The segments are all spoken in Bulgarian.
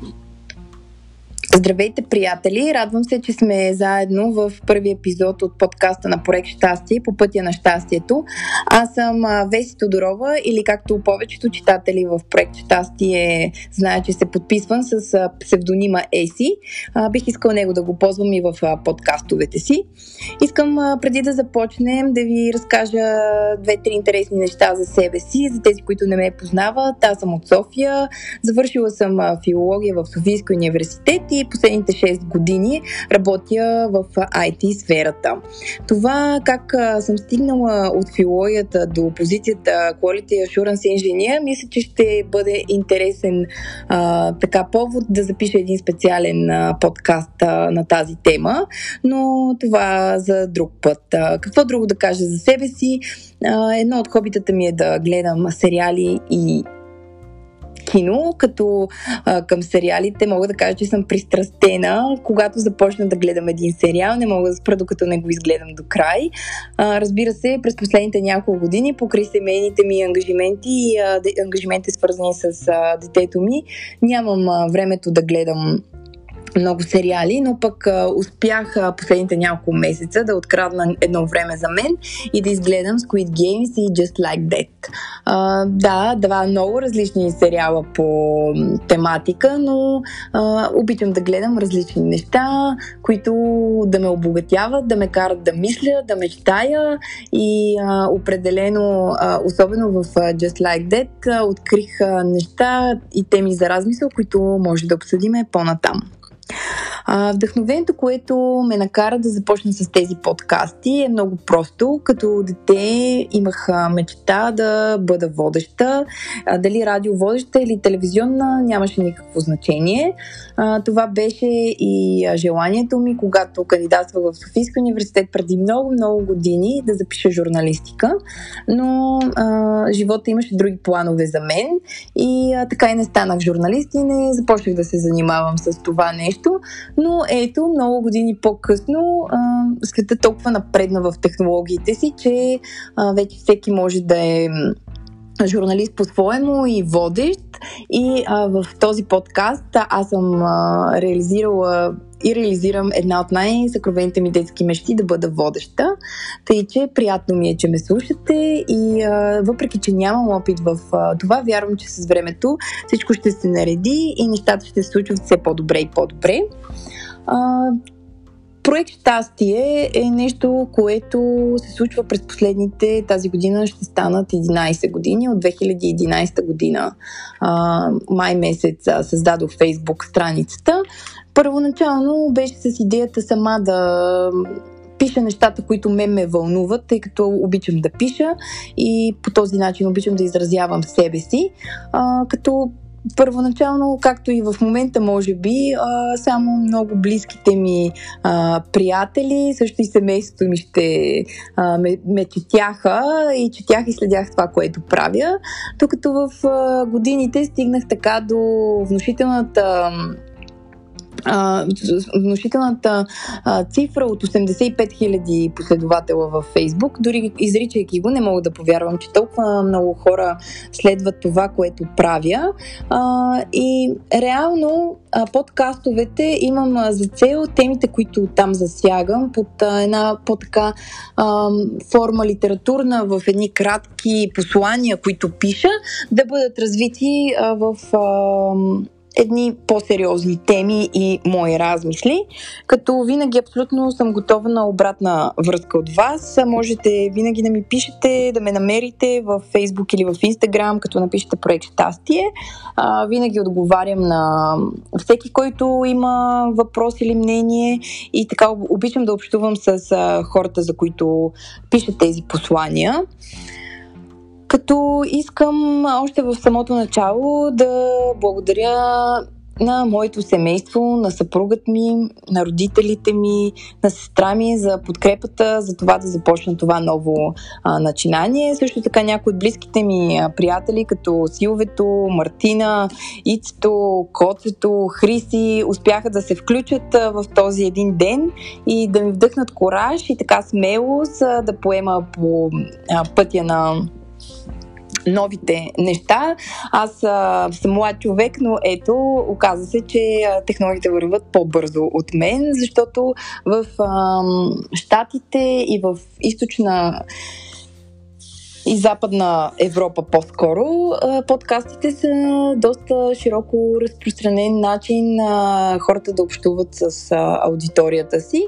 嗯。Здравейте, приятели! Радвам се, че сме заедно в първи епизод от подкаста на Проект Щастие по пътя на щастието. Аз съм Веси Тодорова или както повечето читатели в Проект Щастие знаят, че се подписвам с псевдонима Еси. Бих искал него да го ползвам и в подкастовете си. Искам преди да започнем да ви разкажа две-три интересни неща за себе си, за тези, които не ме познават. Аз съм от София, завършила съм филология в Софийския университет последните 6 години работя в IT сферата. Това как съм стигнала от филологията до позицията Quality Assurance Engineer, мисля, че ще бъде интересен а, така повод да запиша един специален а, подкаст а, на тази тема, но това за друг път. А, какво друго да кажа за себе си? А, едно от хобитата ми е да гледам сериали и кино, като а, към сериалите мога да кажа, че съм пристрастена. Когато започна да гледам един сериал, не мога да спра докато не го изгледам до край. А, разбира се, през последните няколко години, покрай семейните ми ангажименти и ангажименти свързани с а, детето ми, нямам а, времето да гледам много сериали, но пък а, успях а, последните няколко месеца да открадна едно време за мен и да изгледам Squid Games и Just Like That. А, да, два много различни сериала по тематика, но а, обичам да гледам различни неща, които да ме обогатяват, да ме карат да мисля, да мечтая и а, определено, а, особено в Just Like That, а, открих а, неща и теми за размисъл, които може да обсъдиме по-натам. А, вдъхновението, което ме накара да започна с тези подкасти е много просто. Като дете имах мечта да бъда водеща. А, дали радиоводеща или телевизионна нямаше никакво значение. А, това беше и желанието ми, когато кандидатствах в Софийския университет преди много-много години да запиша журналистика. Но а, живота имаше други планове за мен и а, така и не станах журналист и не започнах да се занимавам с това нещо. Но ето, много години по-късно, света толкова напредна в технологиите си, че а, вече всеки може да е журналист по-своему и водещ. И а, в този подкаст аз съм а, реализирала и реализирам една от най-съкровените ми детски мечти да бъда водеща. Тъй, че приятно ми е, че ме слушате и а, въпреки, че нямам опит в а, това, вярвам, че с времето всичко ще се нареди и нещата ще се случват все по-добре и по-добре. А, Проект Щастие е нещо, което се случва през последните, тази година ще станат 11 години. От 2011 година, а, май месец, създадох Фейсбук страницата. Първоначално беше с идеята сама да пиша нещата, които ме ме вълнуват, тъй като обичам да пиша и по този начин обичам да изразявам себе си, а, като първоначално, както и в момента, може би, а, само много близките ми а, приятели, също и семейството ми ще а, ме, ме четяха и четях и следях това, което правя. Докато в а, годините стигнах така до внушителната а, внушителната а, цифра от 85 000 последователя във Фейсбук. Дори изричайки го, не мога да повярвам, че толкова много хора следват това, което правя. А, и реално а, подкастовете имам а, за цел темите, които там засягам, под а, една по-така а, форма литературна, в едни кратки послания, които пиша, да бъдат развити а, в а, едни по-сериозни теми и мои размисли, като винаги абсолютно съм готова на обратна връзка от вас. Можете винаги да ми пишете, да ме намерите в Facebook или в Instagram, като напишете проект Щастие. Винаги отговарям на всеки, който има въпрос или мнение и така обичам да общувам с хората, за които пишат тези послания. Като искам още в самото начало да благодаря на моето семейство, на съпругът ми, на родителите ми, на сестра ми за подкрепата, за това да започна това ново а, начинание. Също така някои от близките ми приятели, като Силвето, Мартина, Ицето, Коцето, Хриси, успяха да се включат в този един ден и да ми вдъхнат кораж и така смелост да поема по а, пътя на новите неща. Аз а, съм млад човек, но ето, оказа се, че а, технологиите върват по-бързо от мен, защото в а, Штатите и в източна и Западна Европа по-скоро, подкастите са доста широко разпространен начин на хората да общуват с аудиторията си.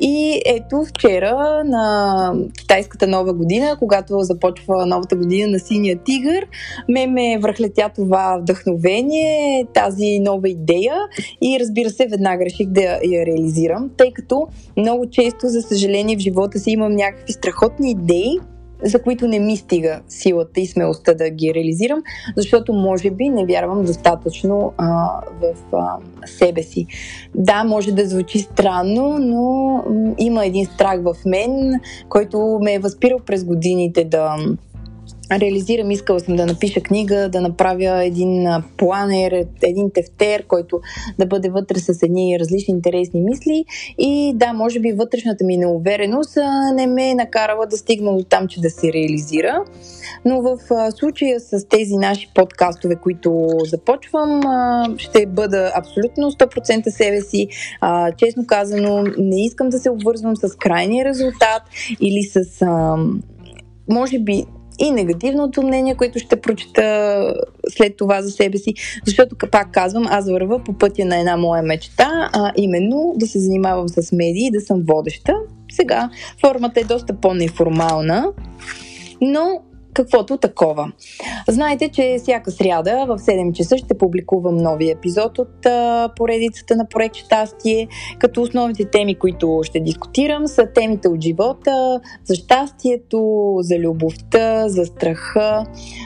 И ето вчера на китайската нова година, когато започва новата година на синия тигър, ме ме връхлетя това вдъхновение, тази нова идея и разбира се, веднага реших да я реализирам, тъй като много често, за съжаление, в живота си имам някакви страхотни идеи, за които не ми стига силата и смелостта да ги реализирам, защото може би не вярвам достатъчно а, в а, себе си. Да, може да звучи странно, но м- има един страх в мен, който ме е възпирал през годините да реализирам, искала съм да напиша книга, да направя един планер, един тефтер, който да бъде вътре с едни различни интересни мисли и да, може би вътрешната ми неувереност не ме е накарала да стигна до там, че да се реализира. Но в случая с тези наши подкастове, които започвам, ще бъда абсолютно 100% себе си. Честно казано, не искам да се обвързвам с крайния резултат или с може би и негативното мнение, което ще прочета след това за себе си, защото, пак казвам, аз върва по пътя на една моя мечта, а именно да се занимавам с медии и да съм водеща. Сега формата е доста по-неформална, но каквото такова. Знаете, че всяка сряда в 7 часа ще публикувам нови епизод от а, поредицата на проект Щастие, като основните теми, които ще дискутирам са темите от живота, за щастието, за любовта, за страха,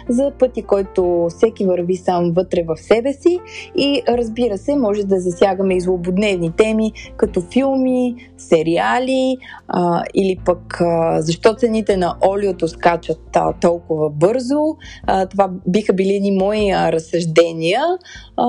за пъти, който всеки върви сам вътре в себе си и разбира се, може да засягаме и злободневни теми, като филми, сериали а, или пък а, защо цените на олиото скачат толкова бързо. А, това биха били ни мои а, разсъждения а,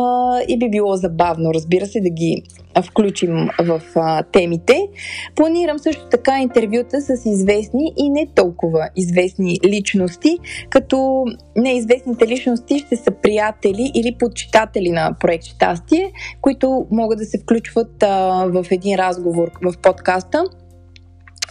и би било забавно, разбира се, да ги включим в а, темите. Планирам също така интервюта с известни и не толкова известни личности, като неизвестните личности ще са приятели или подчитатели на проект Щастие, които могат да се включват а, в един разговор в подкаста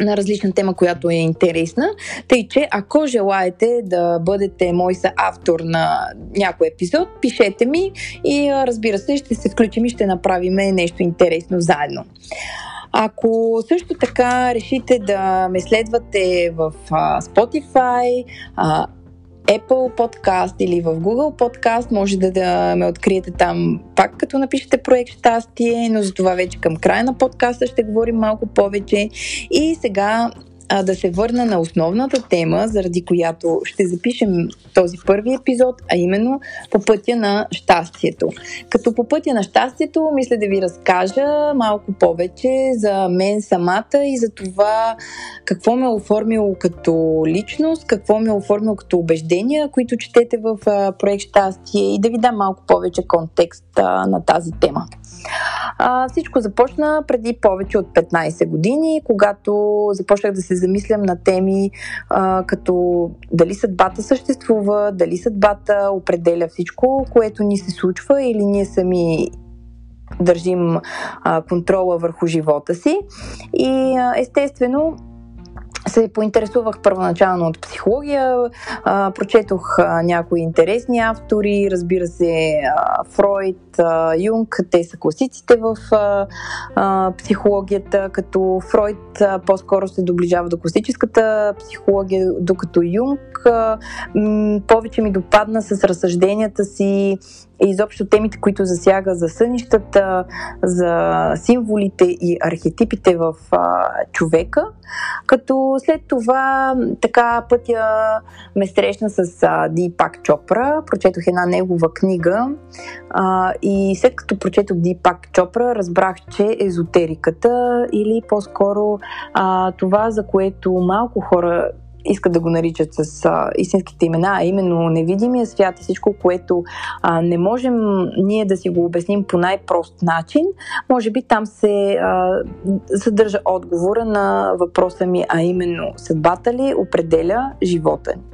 на различна тема, която е интересна. Тъй, че ако желаете да бъдете мой автор на някой епизод, пишете ми и разбира се, ще се включим и ще направим нещо интересно заедно. Ако също така решите да ме следвате в Spotify, Apple Podcast или в Google Podcast. Може да, да ме откриете там пак като напишете проект Щастие, но за това вече към края на подкаста ще говорим малко повече. И сега а, да се върна на основната тема, заради която ще запишем този първи епизод, а именно по пътя на щастието. Като по пътя на щастието, мисля да ви разкажа малко повече за мен самата и за това какво ме е оформило като личност, какво ме е оформило като убеждения, които четете в а, проект Щастие и да ви дам малко повече контекст а, на тази тема. А, всичко започна преди повече от 15 години, когато започнах да се замислям на теми а, като дали съдбата съществува, дали съдбата определя всичко, което ни се случва или ние сами държим а, контрола върху живота си. И а, естествено, се поинтересувах първоначално от психология, а, прочетох а, някои интересни автори, разбира се, а, Фройд, а, Юнг, те са класиците в а, а, психологията, като Фройд а, по-скоро се доближава до класическата психология, докато Юнг повече ми допадна с разсъжденията си и изобщо темите, които засяга за сънищата, за символите и архетипите в човека. Като след това така пътя ме срещна с а, Дипак Чопра, прочетох една негова книга а, и след като прочетох Дипак Чопра, разбрах, че езотериката или по-скоро а, това, за което малко хора искат да го наричат с а, истинските имена, а именно невидимия свят и всичко, което а, не можем ние да си го обясним по най-прост начин, може би там се а, съдържа отговора на въпроса ми, а именно съдбата ли определя живота ни.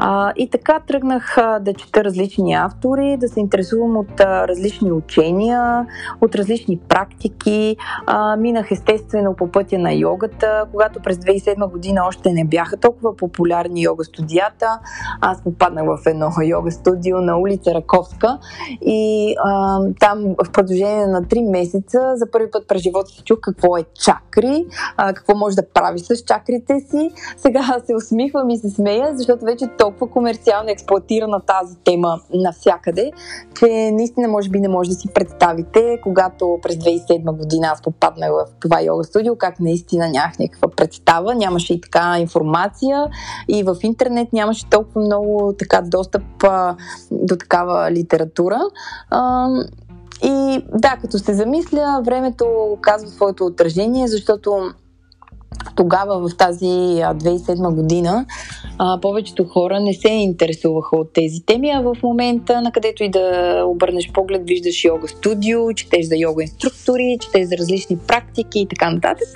А, и така тръгнах а, да чета различни автори, да се интересувам от а, различни учения, от различни практики. А, минах естествено по пътя на йогата, когато през 2007 година още не бяха толкова популярни йога студията. Аз попаднах в едно йога студио на улица Раковска и а, там в продължение на 3 месеца за първи път през живота си чух какво е чакри, а, какво може да прави с чакрите си. Сега се усмихвам и се смея, защото вече толкова комерциално експлуатирана тази тема навсякъде, че наистина може би не може да си представите, когато през 2007 година аз попаднах в това йога студио, как наистина нямах някаква представа, нямаше и така информация и в интернет нямаше толкова много така достъп а, до такава литература. А, и да, като се замисля, времето казва своето отражение, защото тогава в тази 2007 година а, повечето хора не се интересуваха от тези теми, а в момента, на където и да обърнеш поглед, виждаш йога студио, четеш за йога инструктори, четеш за различни практики и така нататък.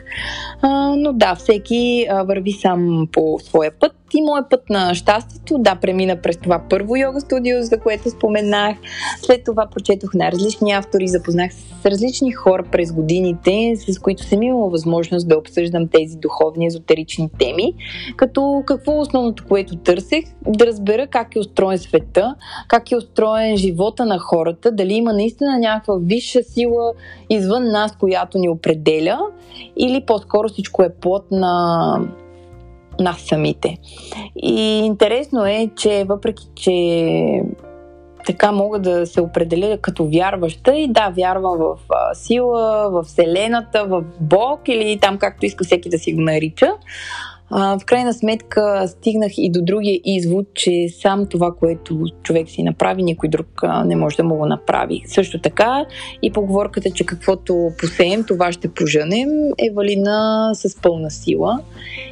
А, но да, всеки а, върви сам по своя път и моят път на щастието, да, премина през това първо йога студио, за което споменах. След това прочетох на различни автори, запознах с различни хора през годините, с които съм имала възможност да обсъждам тези духовни, езотерични теми. Като какво е основното, което търсех? Да разбера как е устроен света, как е устроен живота на хората, дали има наистина някаква висша сила извън нас, която ни определя, или по-скоро всичко е плод на нас самите. И интересно е, че въпреки, че така мога да се определя като вярваща и да, вярвам в а, сила, в Вселената, в Бог или там както иска всеки да си го нарича. А, в крайна сметка стигнах и до другия извод, че сам това, което човек си направи, никой друг а, не може да му го направи. Също така и поговорката, че каквото посеем, това ще поженем, е валидна с пълна сила.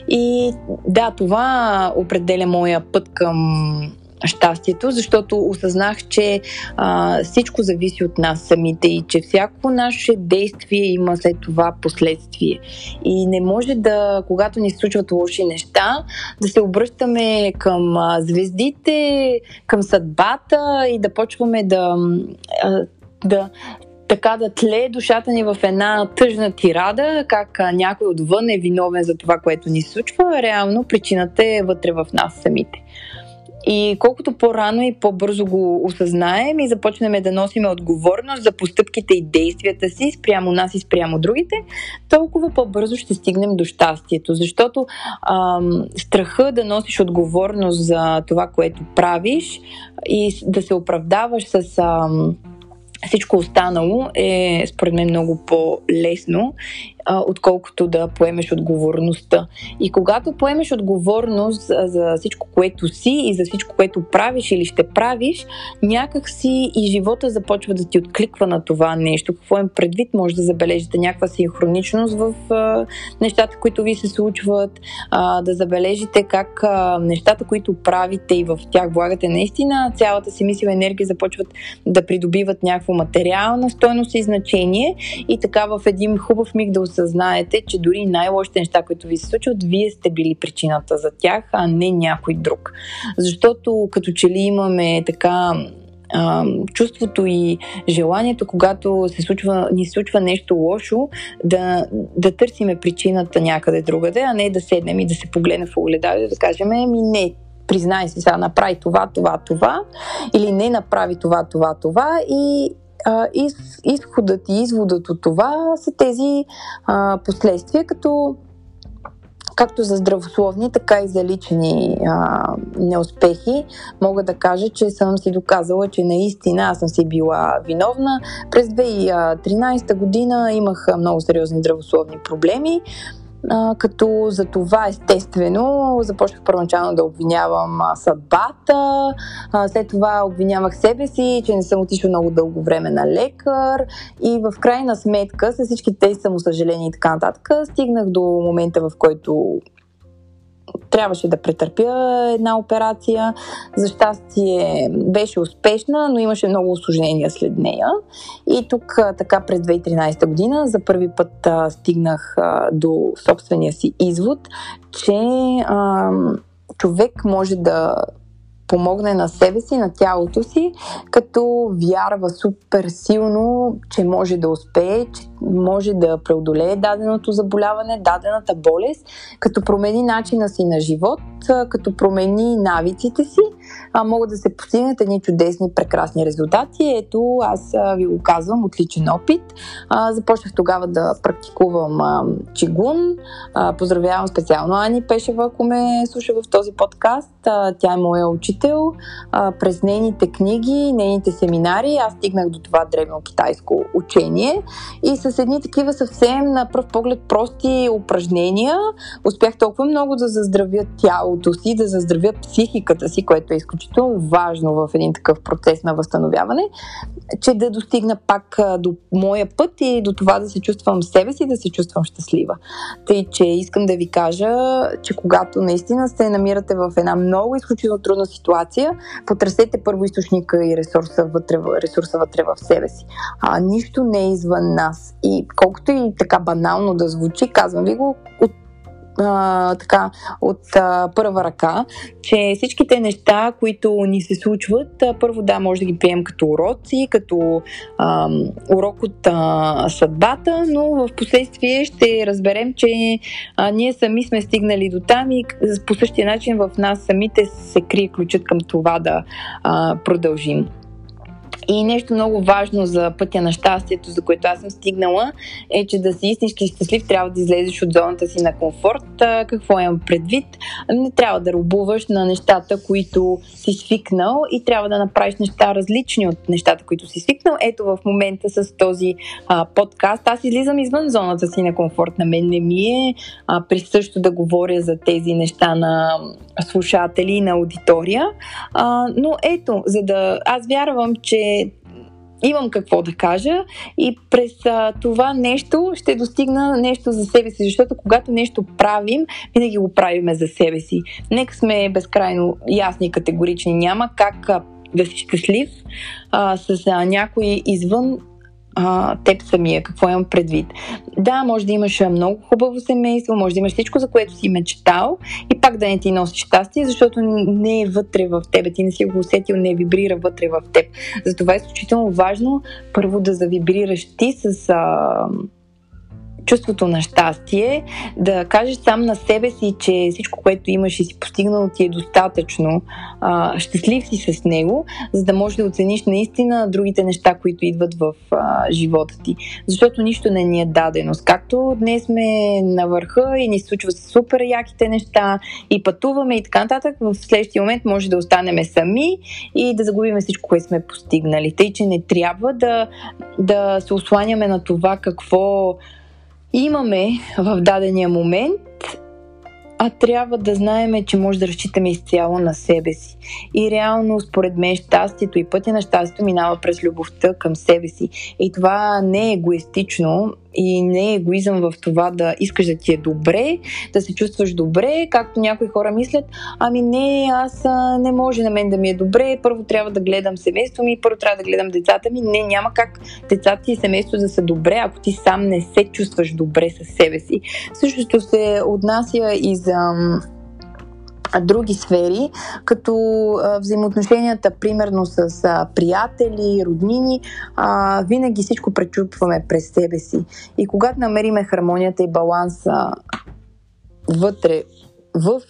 И да, това определя моя път към щастието, защото осъзнах, че а, всичко зависи от нас самите и че всяко наше действие има след това последствие. И не може да, когато ни случват лоши неща, да се обръщаме към а, звездите, към съдбата и да почваме да, а, да така да тлее душата ни в една тъжна тирада, как някой отвън е виновен за това, което ни случва, реално причината е вътре в нас самите. И колкото по-рано и по-бързо го осъзнаем и започнем да носим отговорност за постъпките и действията си спрямо нас и спрямо другите, толкова по-бързо ще стигнем до щастието. Защото ам, страха да носиш отговорност за това, което правиш и да се оправдаваш с. Ам, всичко останало е, според мен, много по-лесно а, отколкото да поемеш отговорността. И когато поемеш отговорност за, всичко, което си и за всичко, което правиш или ще правиш, някак си и живота започва да ти откликва на това нещо. Какво им предвид? Може да забележите някаква синхроничност в а, нещата, които ви се случват, а, да забележите как а, нещата, които правите и в тях влагате наистина, цялата си мисля енергия започват да придобиват някаква материална стойност и значение и така в един хубав миг да осъзнаете, че дори най-лошите неща, които ви се случват, вие сте били причината за тях, а не някой друг. Защото като че ли имаме така чувството и желанието, когато се случва, ни случва нещо лошо, да, да търсиме причината някъде другаде, а не да седнем и да се погледнем в огледало и да кажем, ми не, признай си сега, направи това, това, това, или не направи това, това, това и а, из, изходът и изводът от това са тези а, последствия, като както за здравословни, така и за лични а, неуспехи. Мога да кажа, че съм си доказала, че наистина аз съм си била виновна. През 2013 година имах много сериозни здравословни проблеми. Като за това естествено започнах първоначално да обвинявам съдбата, след това обвинявах себе си, че не съм отишла много дълго време на лекар. И в крайна сметка с всички тези самосъжаления и така нататък стигнах до момента, в който трябваше да претърпя една операция. За щастие беше успешна, но имаше много осложнения след нея. И тук така през 2013 година за първи път а, стигнах а, до собствения си извод, че а, човек може да помогне на себе си, на тялото си, като вярва супер силно, че може да успее, че може да преодолее даденото заболяване, дадената болест, като промени начина си на живот, като промени навиците си, а, могат да се постигнат едни чудесни, прекрасни резултати. Ето, аз ви го казвам от личен опит. Започнах тогава да практикувам чигун. Поздравявам специално Ани Пешева, ако ме слуша в този подкаст. Тя е моя учител. А, през нейните книги, нейните семинари, аз стигнах до това древно китайско учение и с едни такива съвсем на пръв поглед прости упражнения успях толкова много да заздравя тялото си, да заздравя психиката си, което е изключително важно в един такъв процес на възстановяване, че да достигна пак до моя път и до това да се чувствам себе си, да се чувствам щастлива. Тъй, че искам да ви кажа, че когато наистина се намирате в една много изключително трудна ситуация, потърсете първо източника и ресурса вътре, ресурса вътре в себе си. А, нищо не е извън нас. И колкото и така банално да звучи, казвам ви го от а, така от а, първа ръка, че всичките неща, които ни се случват, а, първо да, може да ги приемем като уроци, като а, урок от а, съдбата, но в последствие ще разберем, че а, ние сами сме стигнали до там и по същия начин в нас самите се крие ключът към това да а, продължим. И нещо много важно за пътя на щастието, за което аз съм стигнала, е, че да си истински щастлив, трябва да излезеш от зоната си на комфорт. Какво имам предвид? Не трябва да рубуваш на нещата, които си свикнал и трябва да направиш неща различни от нещата, които си свикнал. Ето в момента с този а, подкаст аз излизам извън зоната си на комфорт. На мен не ми е а, присъщо да говоря за тези неща на слушатели и на аудитория. А, но ето, за да аз вярвам, че имам какво да кажа и през а, това нещо ще достигна нещо за себе си, защото когато нещо правим, винаги го правиме за себе си. Нека сме безкрайно ясни и категорични. Няма как а, да си щастлив а, с а, някой извън а, теб самия, какво имам предвид. Да, може да имаш много хубаво семейство, може да имаш всичко, за което си мечтал и пак да не ти носи щастие, защото не е вътре в теб, ти не си го усетил, не вибрира вътре в теб. Затова е изключително важно първо да завибрираш ти с а, чувството на щастие, да кажеш сам на себе си, че всичко, което имаш и си постигнал ти е достатъчно, а, щастлив си с него, за да можеш да оцениш наистина другите неща, които идват в а, живота ти. Защото нищо не ни е даденост. Както днес сме на върха и ни случва супер яките неща и пътуваме и така нататък, в следващия момент може да останем сами и да загубим всичко, което сме постигнали. Тъй, че не трябва да, да се осланяме на това какво имаме в дадения момент, а трябва да знаеме, че може да разчитаме изцяло на себе си. И реално, според мен, щастието и пътя на щастието минава през любовта към себе си. И това не е егоистично, и не е егоизъм в това да искаш да ти е добре, да се чувстваш добре, както някои хора мислят, ами не, аз а, не може на мен да ми е добре, първо трябва да гледам семейство ми, първо трябва да гледам децата ми. Не, няма как децата и семейството да са добре, ако ти сам не се чувстваш добре със себе си. Същото се отнася и за други сфери, като взаимоотношенията, примерно с приятели, роднини, винаги всичко пречупваме през себе си. И когато намериме хармонията и баланса вътре в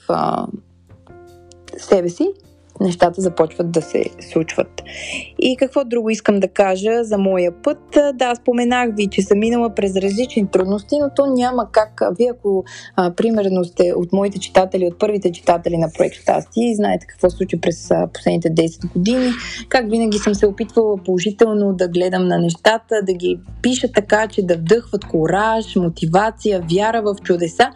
себе си, нещата започват да се случват. И какво друго искам да кажа за моя път? Да, споменах ви, че съм минала през различни трудности, но то няма как. Вие, ако а, примерно сте от моите читатели, от първите читатели на проект Щастие знаете какво случи през а, последните 10 години, как винаги съм се опитвала положително да гледам на нещата, да ги пиша така, че да вдъхват кораж, мотивация, вяра в чудеса.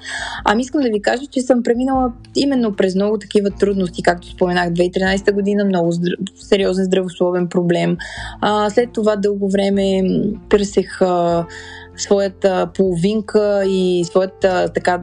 Ами искам да ви кажа, че съм преминала именно през много такива трудности, както споменах 2013 година, много сериозен здравословен проблем. А, след това дълго време търсех а, своята половинка и своята така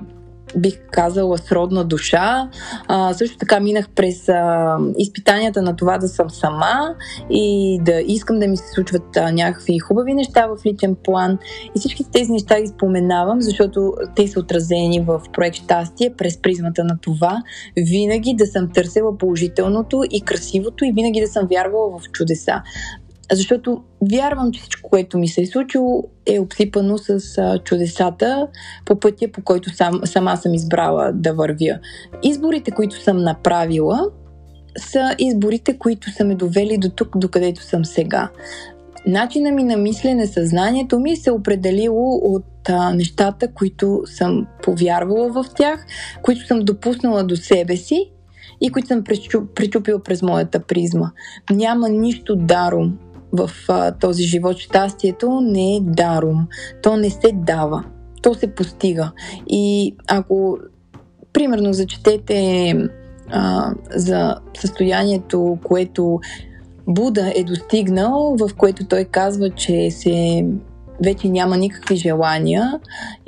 бих казала, сродна душа. А, също така минах през а, изпитанията на това да съм сама и да искам да ми се случват а, някакви хубави неща в личен план. И всички тези неща ги споменавам, защото те са отразени в проект Щастие през призмата на това. Винаги да съм търсила положителното и красивото и винаги да съм вярвала в чудеса. Защото вярвам, че всичко, което ми се е случило, е обсипано с а, чудесата по пътя, по който сам, сама съм избрала да вървя. Изборите, които съм направила, са изборите, които са ме довели до тук, докъдето съм сега. Начина ми на мислене, съзнанието ми се е определило от а, нещата, които съм повярвала в тях, които съм допуснала до себе си и които съм пречупила през моята призма. Няма нищо даром в а, този живот. Щастието не е даром. То не се дава. То се постига. И ако, примерно, зачетете а, за състоянието, което Буда е достигнал, в което той казва, че се вече няма никакви желания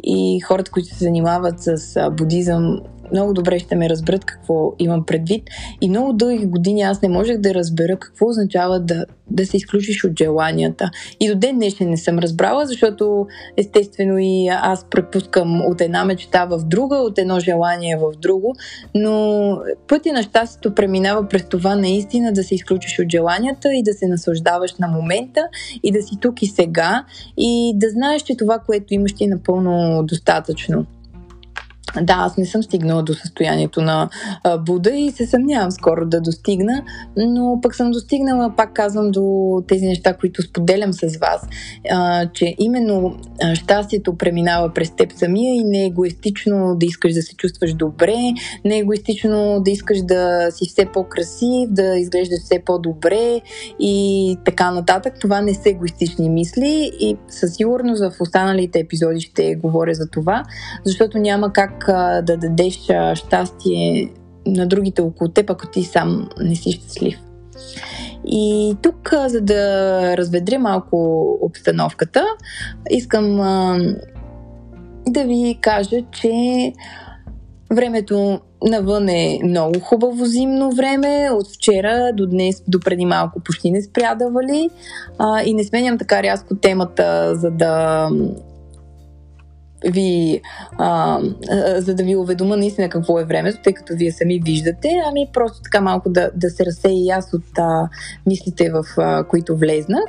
и хората, които се занимават с будизъм, много добре ще ме разберат какво имам предвид. И много дълги години аз не можех да разбера какво означава да, да се изключиш от желанията. И до ден днешен не съм разбрала, защото естествено и аз препускам от една мечта в друга, от едно желание в друго, но пътя на щастието преминава през това наистина да се изключиш от желанията и да се наслаждаваш на момента и да си тук и сега и да знаеш, че това, което имаш ти е напълно достатъчно. Да, аз не съм стигнала до състоянието на Буда и се съмнявам скоро да достигна, но пък съм достигнала, пак казвам, до тези неща, които споделям с вас, че именно щастието преминава през теб самия и не е егоистично да искаш да се чувстваш добре, не е егоистично да искаш да си все по-красив, да изглеждаш все по-добре и така нататък. Това не са егоистични мисли и със сигурност в останалите епизоди ще говоря за това, защото няма как а, да дадеш щастие на другите около теб, ако ти сам не си щастлив. И тук, за да разведря малко обстановката, искам да ви кажа, че времето навън е много хубаво зимно време. От вчера до днес, до преди малко почти не спря да вали. А, и не сменям така рязко темата, за да ви, а, за да ви уведома наистина какво е времето, тъй като вие сами виждате, ами просто така малко да, да се разсея и аз от а, мислите, в а, които влезнах.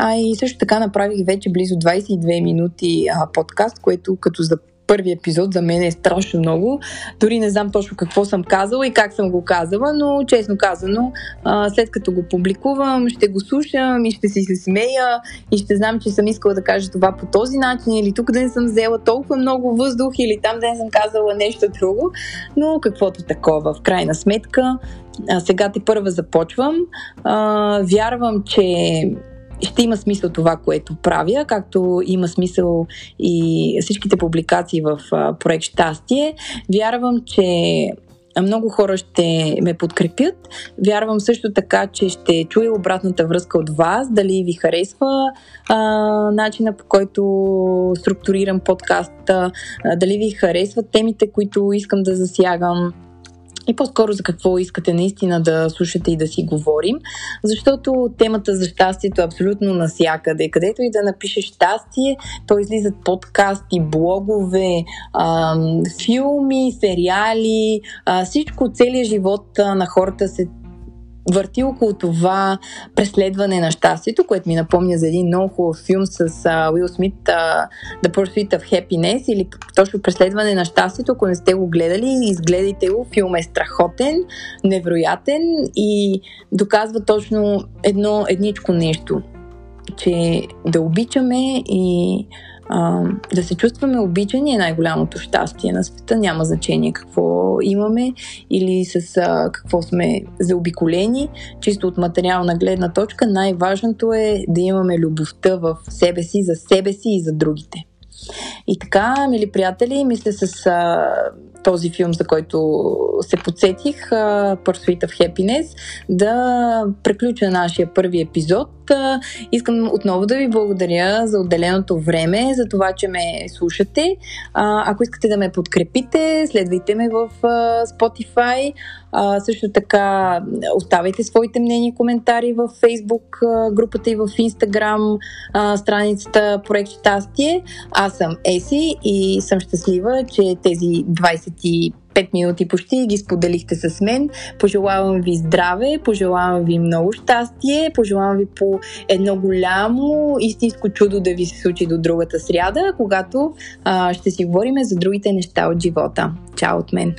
А и също така направих вече близо 22 минути а, подкаст, което като за първи епизод за мен е страшно много. Дори не знам точно какво съм казала и как съм го казала, но честно казано, а, след като го публикувам, ще го слушам и ще си се смея и ще знам, че съм искала да кажа това по този начин или тук да не съм взела толкова много въздух или там да не съм казала нещо друго, но каквото такова. В крайна сметка, а, сега ти първа започвам. А, вярвам, че ще има смисъл това, което правя, както има смисъл и всичките публикации в проект Щастие. Вярвам, че много хора ще ме подкрепят. Вярвам също така, че ще чуя обратната връзка от вас, дали ви харесва а, начина по който структурирам подкаста, а, дали ви харесват темите, които искам да засягам и по-скоро за какво искате наистина да слушате и да си говорим, защото темата за щастието е абсолютно насякъде. Където и да напишеш щастие, то излизат подкасти, блогове, ам, филми, сериали, а, всичко, целият живот на хората се върти около това преследване на щастието, което ми напомня за един много хубав филм с Уил Смит uh, The Pursuit of Happiness или точно преследване на щастието. Ако не сте го гледали, изгледайте го. Филм е страхотен, невероятен и доказва точно едно едничко нещо, че да обичаме и а, да се чувстваме обичани е най-голямото щастие на света. Няма значение какво имаме или с а, какво сме заобиколени. Чисто от материална гледна точка, най-важното е да имаме любовта в себе си, за себе си и за другите. И така, мили приятели, мисля с а, този филм, за който се подсетих, Pursuit of Happiness, да приключа нашия първи епизод. Искам отново да ви благодаря за отделеното време, за това, че ме слушате. Ако искате да ме подкрепите, следвайте ме в Spotify. Също така оставайте своите мнения и коментари в Facebook групата и в Instagram страницата Проект Щастие. Аз съм Еси и съм щастлива, че тези 25 минути почти ги споделихте с мен. Пожелавам ви здраве, пожелавам ви много щастие, пожелавам ви по едно голямо истинско чудо да ви се случи до другата сряда, когато а, ще си говорим за другите неща от живота. Чао от мен!